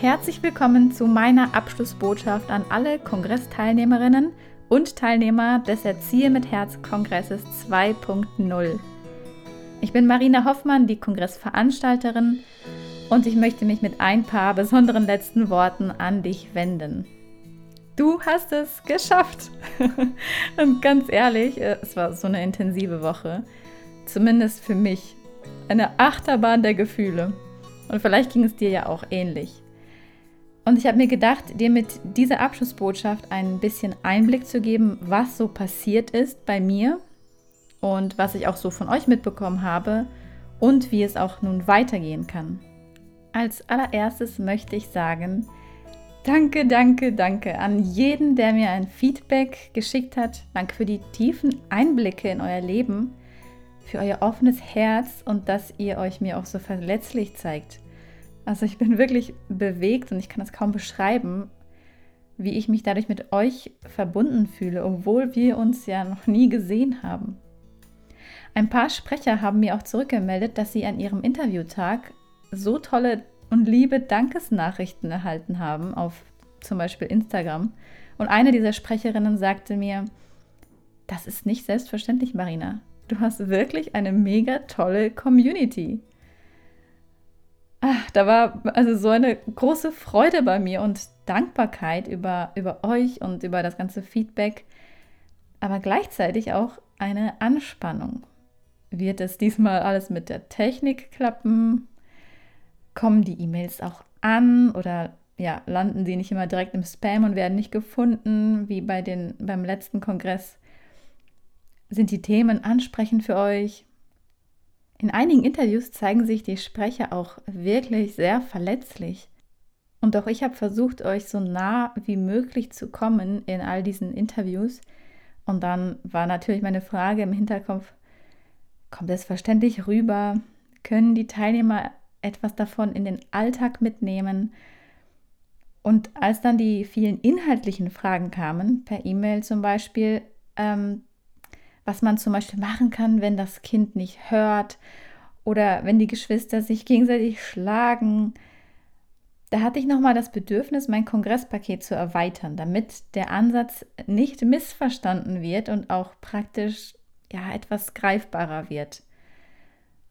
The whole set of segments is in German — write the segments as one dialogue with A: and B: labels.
A: Herzlich willkommen zu meiner Abschlussbotschaft an alle Kongressteilnehmerinnen und Teilnehmer des Erziehe mit Herz Kongresses 2.0. Ich bin Marina Hoffmann, die Kongressveranstalterin, und ich möchte mich mit ein paar besonderen letzten Worten an dich wenden. Du hast es geschafft. und ganz ehrlich, es war so eine intensive Woche. Zumindest für mich. Eine Achterbahn der Gefühle. Und vielleicht ging es dir ja auch ähnlich. Und ich habe mir gedacht, dir mit dieser Abschlussbotschaft ein bisschen Einblick zu geben, was so passiert ist bei mir und was ich auch so von euch mitbekommen habe und wie es auch nun weitergehen kann. Als allererstes möchte ich sagen, danke, danke, danke an jeden, der mir ein Feedback geschickt hat. Danke für die tiefen Einblicke in euer Leben, für euer offenes Herz und dass ihr euch mir auch so verletzlich zeigt. Also ich bin wirklich bewegt und ich kann es kaum beschreiben, wie ich mich dadurch mit euch verbunden fühle, obwohl wir uns ja noch nie gesehen haben. Ein paar Sprecher haben mir auch zurückgemeldet, dass sie an ihrem Interviewtag so tolle und liebe Dankesnachrichten erhalten haben auf zum Beispiel Instagram. Und eine dieser Sprecherinnen sagte mir, das ist nicht selbstverständlich, Marina. Du hast wirklich eine mega tolle Community ach, da war also so eine große Freude bei mir und Dankbarkeit über, über euch und über das ganze Feedback, aber gleichzeitig auch eine Anspannung. Wird es diesmal alles mit der Technik klappen? Kommen die E-Mails auch an oder ja, landen sie nicht immer direkt im Spam und werden nicht gefunden, wie bei den, beim letzten Kongress? Sind die Themen ansprechend für euch? In einigen Interviews zeigen sich die Sprecher auch wirklich sehr verletzlich. Und auch ich habe versucht, euch so nah wie möglich zu kommen in all diesen Interviews. Und dann war natürlich meine Frage im Hinterkopf, kommt es verständlich rüber? Können die Teilnehmer etwas davon in den Alltag mitnehmen? Und als dann die vielen inhaltlichen Fragen kamen, per E-Mail zum Beispiel, ähm, was man zum Beispiel machen kann, wenn das Kind nicht hört oder wenn die Geschwister sich gegenseitig schlagen. Da hatte ich nochmal das Bedürfnis, mein Kongresspaket zu erweitern, damit der Ansatz nicht missverstanden wird und auch praktisch ja etwas greifbarer wird.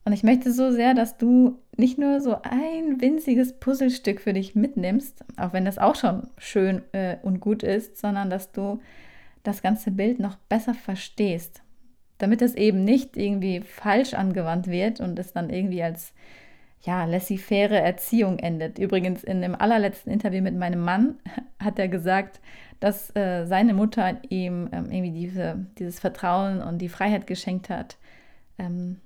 A: Und ich möchte so sehr, dass du nicht nur so ein winziges Puzzlestück für dich mitnimmst, auch wenn das auch schon schön äh, und gut ist, sondern dass du das ganze Bild noch besser verstehst damit es eben nicht irgendwie falsch angewandt wird und es dann irgendwie als ja, laissez-faire Erziehung endet. Übrigens, in dem allerletzten Interview mit meinem Mann hat er gesagt, dass äh, seine Mutter ihm ähm, irgendwie diese, dieses Vertrauen und die Freiheit geschenkt hat, ähm,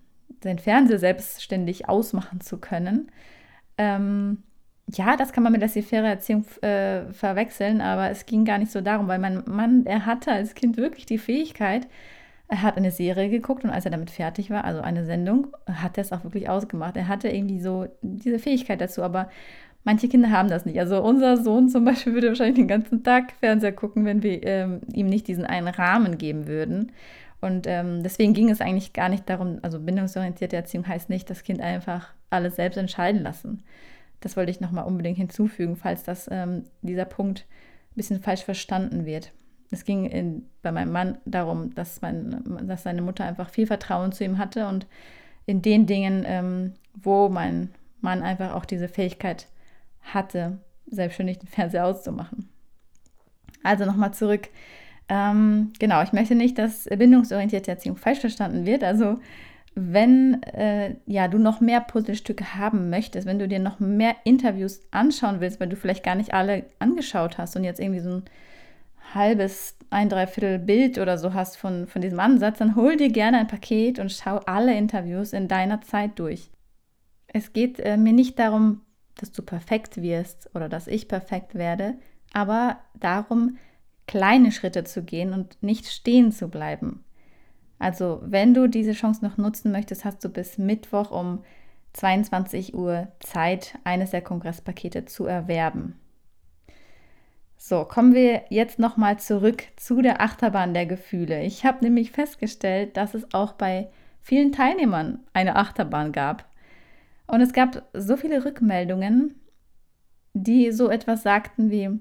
A: sein Fernseher selbstständig ausmachen zu können. Ähm, ja, das kann man mit laissez-faire Erziehung äh, verwechseln, aber es ging gar nicht so darum, weil mein Mann, er hatte als Kind wirklich die Fähigkeit, er hat eine Serie geguckt und als er damit fertig war, also eine Sendung, hat er es auch wirklich ausgemacht. Er hatte irgendwie so diese Fähigkeit dazu, aber manche Kinder haben das nicht. Also unser Sohn zum Beispiel würde wahrscheinlich den ganzen Tag Fernseher gucken, wenn wir ähm, ihm nicht diesen einen Rahmen geben würden. Und ähm, deswegen ging es eigentlich gar nicht darum, also bindungsorientierte Erziehung heißt nicht, das Kind einfach alles selbst entscheiden lassen. Das wollte ich nochmal unbedingt hinzufügen, falls das ähm, dieser Punkt ein bisschen falsch verstanden wird. Es ging in, bei meinem Mann darum, dass, mein, dass seine Mutter einfach viel Vertrauen zu ihm hatte und in den Dingen, ähm, wo mein Mann einfach auch diese Fähigkeit hatte, selbstständig den Fernseher auszumachen. Also nochmal zurück. Ähm, genau, ich möchte nicht, dass bindungsorientierte Erziehung falsch verstanden wird. Also wenn äh, ja, du noch mehr Puzzlestücke haben möchtest, wenn du dir noch mehr Interviews anschauen willst, weil du vielleicht gar nicht alle angeschaut hast und jetzt irgendwie so ein halbes, ein Dreiviertel Bild oder so hast von, von diesem Ansatz, dann hol dir gerne ein Paket und schau alle Interviews in deiner Zeit durch. Es geht äh, mir nicht darum, dass du perfekt wirst oder dass ich perfekt werde, aber darum, kleine Schritte zu gehen und nicht stehen zu bleiben. Also, wenn du diese Chance noch nutzen möchtest, hast du bis Mittwoch um 22 Uhr Zeit, eines der Kongresspakete zu erwerben. So, kommen wir jetzt nochmal zurück zu der Achterbahn der Gefühle. Ich habe nämlich festgestellt, dass es auch bei vielen Teilnehmern eine Achterbahn gab. Und es gab so viele Rückmeldungen, die so etwas sagten wie,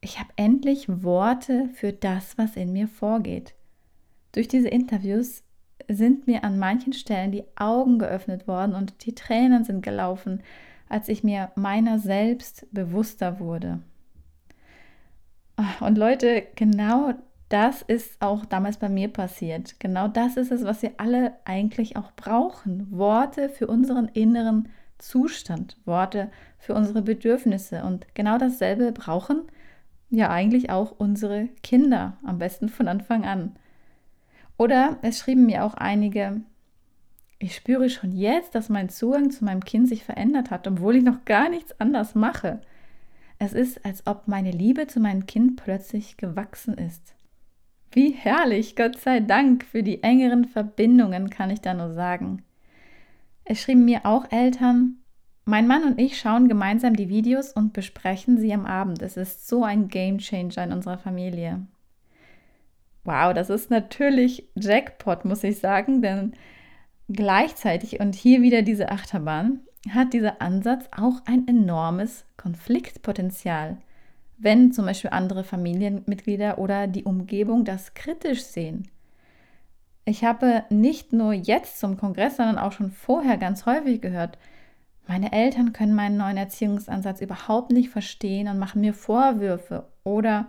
A: ich habe endlich Worte für das, was in mir vorgeht. Durch diese Interviews sind mir an manchen Stellen die Augen geöffnet worden und die Tränen sind gelaufen, als ich mir meiner selbst bewusster wurde. Und Leute, genau das ist auch damals bei mir passiert. Genau das ist es, was wir alle eigentlich auch brauchen. Worte für unseren inneren Zustand, Worte für unsere Bedürfnisse. Und genau dasselbe brauchen ja eigentlich auch unsere Kinder, am besten von Anfang an. Oder es schrieben mir auch einige, ich spüre schon jetzt, dass mein Zugang zu meinem Kind sich verändert hat, obwohl ich noch gar nichts anders mache. Es ist, als ob meine Liebe zu meinem Kind plötzlich gewachsen ist. Wie herrlich, Gott sei Dank für die engeren Verbindungen, kann ich da nur sagen. Es schrieben mir auch Eltern, mein Mann und ich schauen gemeinsam die Videos und besprechen sie am Abend. Es ist so ein Game Changer in unserer Familie. Wow, das ist natürlich Jackpot, muss ich sagen, denn gleichzeitig und hier wieder diese Achterbahn hat dieser Ansatz auch ein enormes Konfliktpotenzial, wenn zum Beispiel andere Familienmitglieder oder die Umgebung das kritisch sehen. Ich habe nicht nur jetzt zum Kongress, sondern auch schon vorher ganz häufig gehört, meine Eltern können meinen neuen Erziehungsansatz überhaupt nicht verstehen und machen mir Vorwürfe oder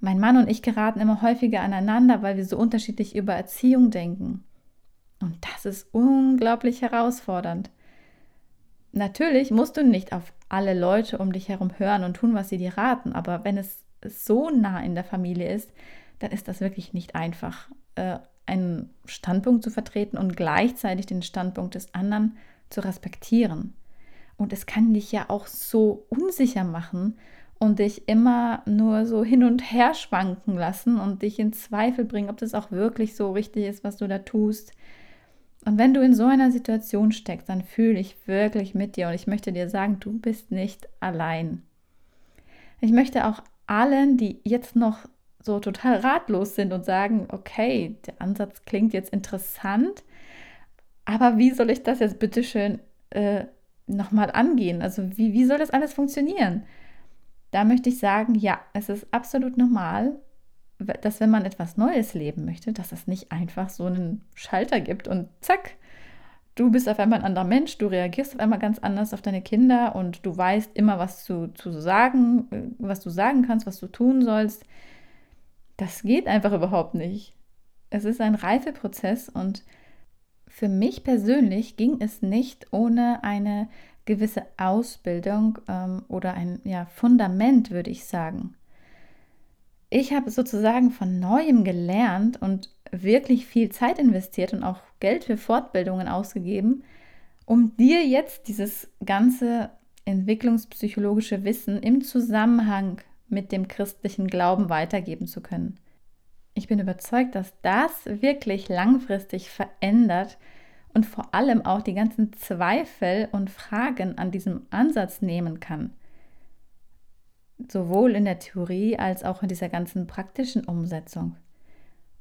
A: mein Mann und ich geraten immer häufiger aneinander, weil wir so unterschiedlich über Erziehung denken. Und das ist unglaublich herausfordernd. Natürlich musst du nicht auf alle Leute um dich herum hören und tun, was sie dir raten, aber wenn es so nah in der Familie ist, dann ist das wirklich nicht einfach, äh, einen Standpunkt zu vertreten und gleichzeitig den Standpunkt des anderen zu respektieren. Und es kann dich ja auch so unsicher machen und dich immer nur so hin und her schwanken lassen und dich in Zweifel bringen, ob das auch wirklich so richtig ist, was du da tust. Und wenn du in so einer Situation steckst, dann fühle ich wirklich mit dir und ich möchte dir sagen, du bist nicht allein. Ich möchte auch allen, die jetzt noch so total ratlos sind und sagen, okay, der Ansatz klingt jetzt interessant, aber wie soll ich das jetzt bitteschön äh, nochmal angehen? Also wie, wie soll das alles funktionieren? Da möchte ich sagen, ja, es ist absolut normal, dass wenn man etwas Neues leben möchte, dass es nicht einfach so einen Schalter gibt und zack, du bist auf einmal ein anderer Mensch, du reagierst auf einmal ganz anders auf deine Kinder und du weißt immer, was zu, zu sagen, äh, was du sagen kannst, was du tun sollst. Das geht einfach überhaupt nicht. Es ist ein Reifeprozess und für mich persönlich ging es nicht ohne eine gewisse Ausbildung ähm, oder ein ja, Fundament, würde ich sagen. Ich habe sozusagen von neuem gelernt und wirklich viel Zeit investiert und auch Geld für Fortbildungen ausgegeben, um dir jetzt dieses ganze entwicklungspsychologische Wissen im Zusammenhang mit dem christlichen Glauben weitergeben zu können. Ich bin überzeugt, dass das wirklich langfristig verändert, und vor allem auch die ganzen Zweifel und Fragen an diesem Ansatz nehmen kann. Sowohl in der Theorie als auch in dieser ganzen praktischen Umsetzung.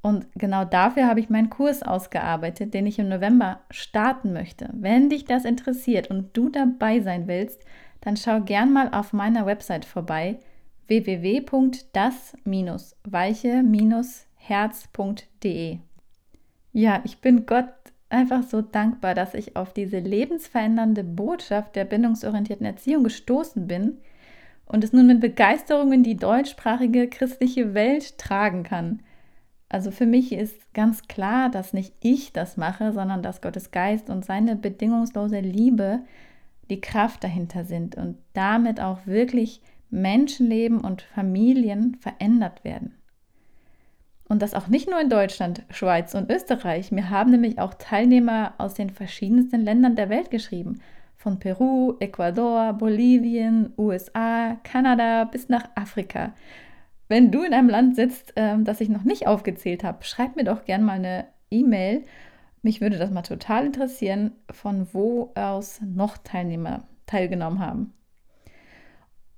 A: Und genau dafür habe ich meinen Kurs ausgearbeitet, den ich im November starten möchte. Wenn dich das interessiert und du dabei sein willst, dann schau gern mal auf meiner Website vorbei www.das-weiche-herz.de. Ja, ich bin Gott einfach so dankbar, dass ich auf diese lebensverändernde Botschaft der bindungsorientierten Erziehung gestoßen bin und es nun mit Begeisterung in die deutschsprachige christliche Welt tragen kann. Also für mich ist ganz klar, dass nicht ich das mache, sondern dass Gottes Geist und seine bedingungslose Liebe die Kraft dahinter sind und damit auch wirklich Menschenleben und Familien verändert werden. Und das auch nicht nur in Deutschland, Schweiz und Österreich. Mir haben nämlich auch Teilnehmer aus den verschiedensten Ländern der Welt geschrieben. Von Peru, Ecuador, Bolivien, USA, Kanada bis nach Afrika. Wenn du in einem Land sitzt, ähm, das ich noch nicht aufgezählt habe, schreib mir doch gerne mal eine E-Mail. Mich würde das mal total interessieren, von wo aus noch Teilnehmer teilgenommen haben.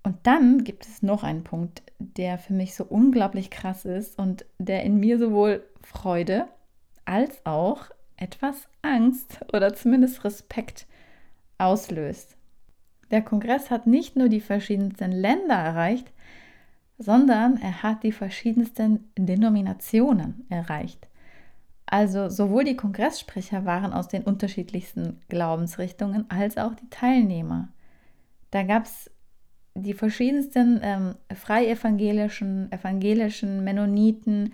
A: Und dann gibt es noch einen Punkt, der für mich so unglaublich krass ist und der in mir sowohl Freude als auch etwas Angst oder zumindest Respekt auslöst. Der Kongress hat nicht nur die verschiedensten Länder erreicht, sondern er hat die verschiedensten Denominationen erreicht. Also sowohl die Kongresssprecher waren aus den unterschiedlichsten Glaubensrichtungen als auch die Teilnehmer. Da gab es die verschiedensten ähm, freievangelischen, evangelischen, Mennoniten,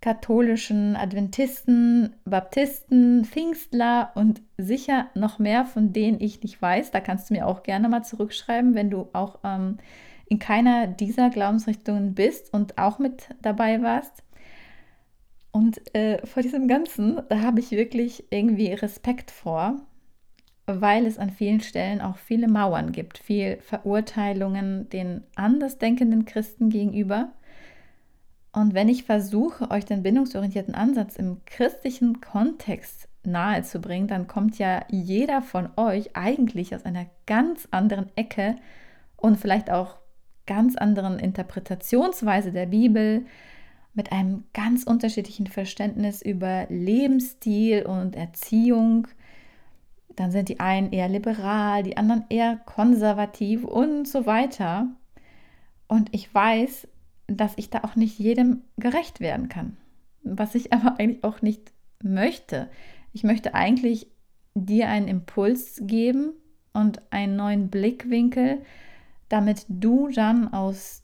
A: katholischen, Adventisten, Baptisten, Pfingstler und sicher noch mehr, von denen ich nicht weiß. Da kannst du mir auch gerne mal zurückschreiben, wenn du auch ähm, in keiner dieser Glaubensrichtungen bist und auch mit dabei warst. Und äh, vor diesem Ganzen, da habe ich wirklich irgendwie Respekt vor, weil es an vielen Stellen auch viele Mauern gibt, viel Verurteilungen den andersdenkenden Christen gegenüber. Und wenn ich versuche, euch den bindungsorientierten Ansatz im christlichen Kontext nahezubringen, dann kommt ja jeder von euch eigentlich aus einer ganz anderen Ecke und vielleicht auch ganz anderen Interpretationsweise der Bibel, mit einem ganz unterschiedlichen Verständnis über Lebensstil und Erziehung. Dann sind die einen eher liberal, die anderen eher konservativ und so weiter. Und ich weiß, dass ich da auch nicht jedem gerecht werden kann. Was ich aber eigentlich auch nicht möchte. Ich möchte eigentlich dir einen Impuls geben und einen neuen Blickwinkel, damit du dann aus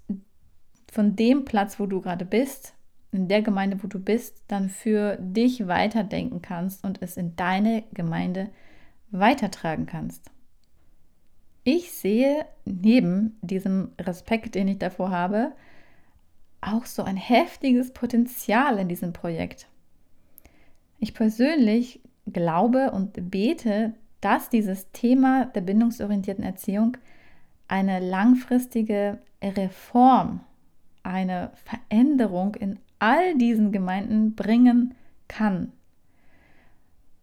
A: von dem Platz, wo du gerade bist, in der Gemeinde, wo du bist, dann für dich weiterdenken kannst und es in deine Gemeinde weitertragen kannst. Ich sehe neben diesem Respekt, den ich davor habe, auch so ein heftiges Potenzial in diesem Projekt. Ich persönlich glaube und bete, dass dieses Thema der bindungsorientierten Erziehung eine langfristige Reform, eine Veränderung in all diesen Gemeinden bringen kann.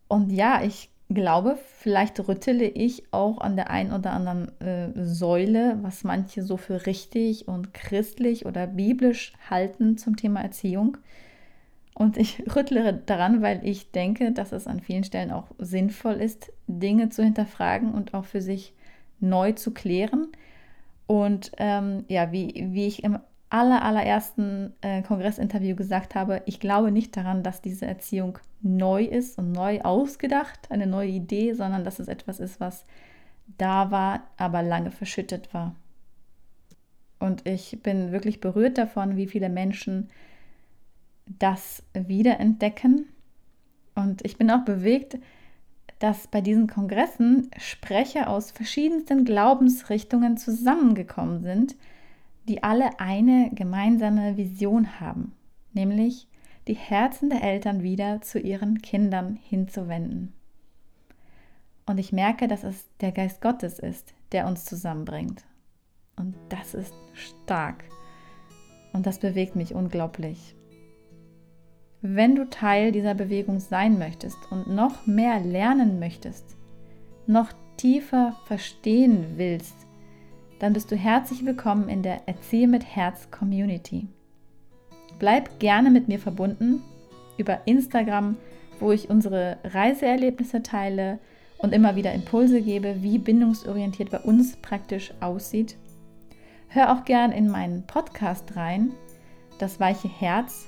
A: Und ja, ich glaube, vielleicht rüttele ich auch an der einen oder anderen äh, Säule, was manche so für richtig und christlich oder biblisch halten zum Thema Erziehung. Und ich rüttle daran, weil ich denke, dass es an vielen Stellen auch sinnvoll ist, Dinge zu hinterfragen und auch für sich neu zu klären. Und ähm, ja, wie, wie ich im aller, allerersten äh, Kongressinterview gesagt habe, ich glaube nicht daran, dass diese Erziehung neu ist und neu ausgedacht, eine neue Idee, sondern dass es etwas ist, was da war, aber lange verschüttet war. Und ich bin wirklich berührt davon, wie viele Menschen das wiederentdecken. Und ich bin auch bewegt, dass bei diesen Kongressen Sprecher aus verschiedensten Glaubensrichtungen zusammengekommen sind, die alle eine gemeinsame Vision haben, nämlich die Herzen der Eltern wieder zu ihren Kindern hinzuwenden. Und ich merke, dass es der Geist Gottes ist, der uns zusammenbringt. Und das ist stark. Und das bewegt mich unglaublich. Wenn du Teil dieser Bewegung sein möchtest und noch mehr lernen möchtest, noch tiefer verstehen willst, dann bist du herzlich willkommen in der Erziehe mit Herz Community. Bleib gerne mit mir verbunden über Instagram, wo ich unsere Reiseerlebnisse teile und immer wieder Impulse gebe, wie bindungsorientiert bei uns praktisch aussieht. Hör auch gern in meinen Podcast rein, Das weiche Herz,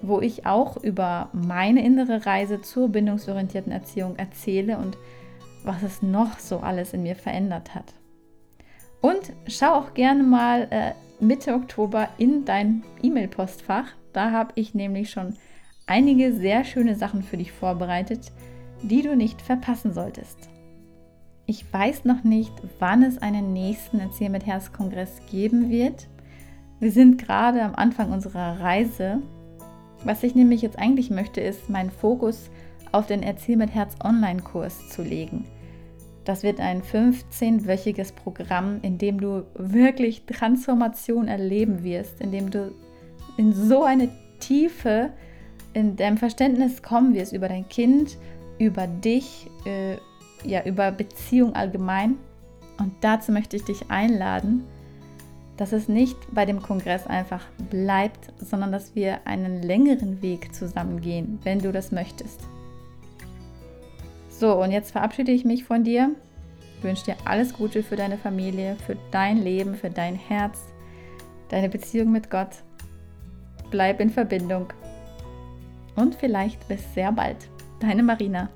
A: wo ich auch über meine innere Reise zur bindungsorientierten Erziehung erzähle und was es noch so alles in mir verändert hat. Und schau auch gerne mal äh, Mitte Oktober in dein E-Mail-Postfach. Da habe ich nämlich schon einige sehr schöne Sachen für dich vorbereitet, die du nicht verpassen solltest. Ich weiß noch nicht, wann es einen nächsten Erzähl mit Herz Kongress geben wird. Wir sind gerade am Anfang unserer Reise. Was ich nämlich jetzt eigentlich möchte, ist meinen Fokus auf den Erzähl mit Herz Online-Kurs zu legen. Das wird ein 15-wöchiges Programm, in dem du wirklich Transformation erleben wirst, in dem du in so eine Tiefe in deinem Verständnis kommen wirst über dein Kind, über dich, äh, ja, über Beziehung allgemein. Und dazu möchte ich dich einladen, dass es nicht bei dem Kongress einfach bleibt, sondern dass wir einen längeren Weg zusammen gehen, wenn du das möchtest. So, und jetzt verabschiede ich mich von dir. Wünsche dir alles Gute für deine Familie, für dein Leben, für dein Herz, deine Beziehung mit Gott. Bleib in Verbindung. Und vielleicht bis sehr bald. Deine Marina.